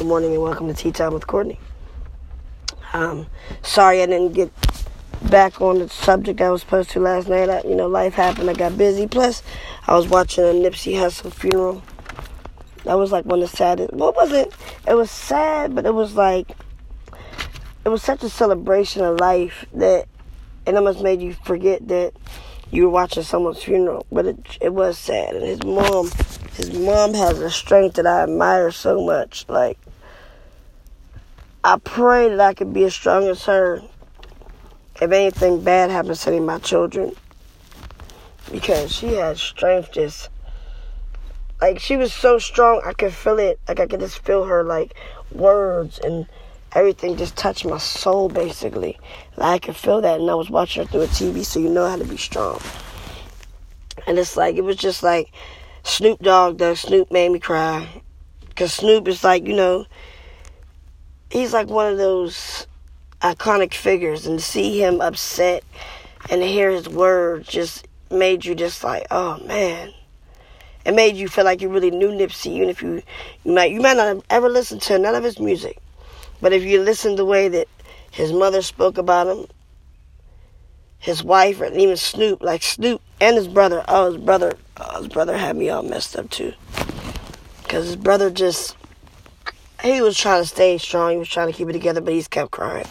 Good morning and welcome to Tea Time with Courtney. Um, sorry I didn't get back on the subject I was supposed to last night. I, you know, life happened. I got busy. Plus, I was watching a Nipsey Hussle funeral. That was like one of the saddest. What was it? It was sad, but it was like it was such a celebration of life that it almost made you forget that you were watching someone's funeral. But it it was sad, and his mom his mom has a strength that I admire so much. Like, I pray that I could be as strong as her if anything bad happens to any of my children. Because she had strength just like she was so strong I could feel it. Like I could just feel her like words and everything just touched my soul basically. Like I could feel that and I was watching her through a TV so you know how to be strong. And it's like it was just like Snoop Dogg though. Snoop made me cry. Because Snoop is like, you know, he's like one of those iconic figures. And to see him upset and to hear his words just made you just like, oh man. It made you feel like you really knew Nipsey, even if you, you might you might not have ever listened to none of his music. But if you listen the way that his mother spoke about him, his wife, and even Snoop, like Snoop and his brother. Oh, his brother, oh, his brother had me all messed up too. Cause his brother just, he was trying to stay strong. He was trying to keep it together, but he's kept crying,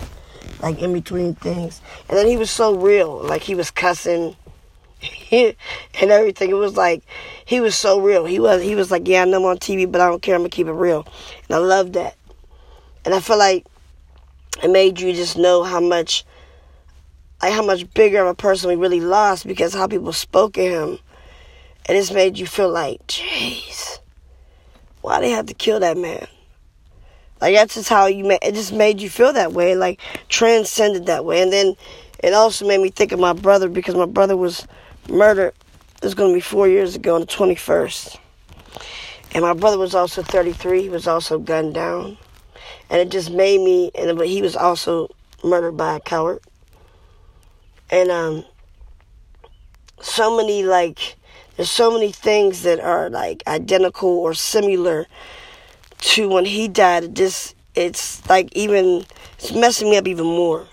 like in between things. And then he was so real, like he was cussing. and everything. It was like he was so real. He was he was like, yeah, I know I'm on TV, but I don't care. I'm gonna keep it real, and I love that. And I feel like it made you just know how much like how much bigger of a person we really lost because how people spoke of him. And it's made you feel like, jeez, why they have to kill that man? Like that's just how you made it just made you feel that way, like transcended that way. And then it also made me think of my brother because my brother was murdered. It's gonna be four years ago on the twenty first. And my brother was also thirty three, he was also gunned down. And it just made me and but he was also murdered by a coward and um so many like there's so many things that are like identical or similar to when he died it just it's like even it's messing me up even more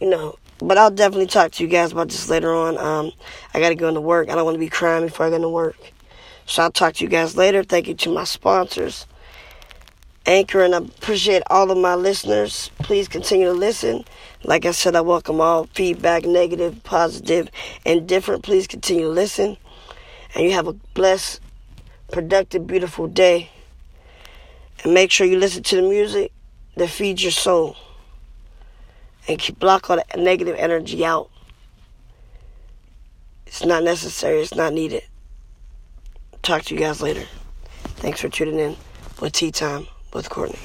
you know but i'll definitely talk to you guys about this later on um i gotta go into work i don't want to be crying before i go into work so i'll talk to you guys later thank you to my sponsors Anchor, and I appreciate all of my listeners. Please continue to listen. Like I said, I welcome all feedback, negative, positive, and different. Please continue to listen. And you have a blessed, productive, beautiful day. And make sure you listen to the music that feeds your soul. And keep block all the negative energy out. It's not necessary, it's not needed. Talk to you guys later. Thanks for tuning in with Tea Time with Courtney.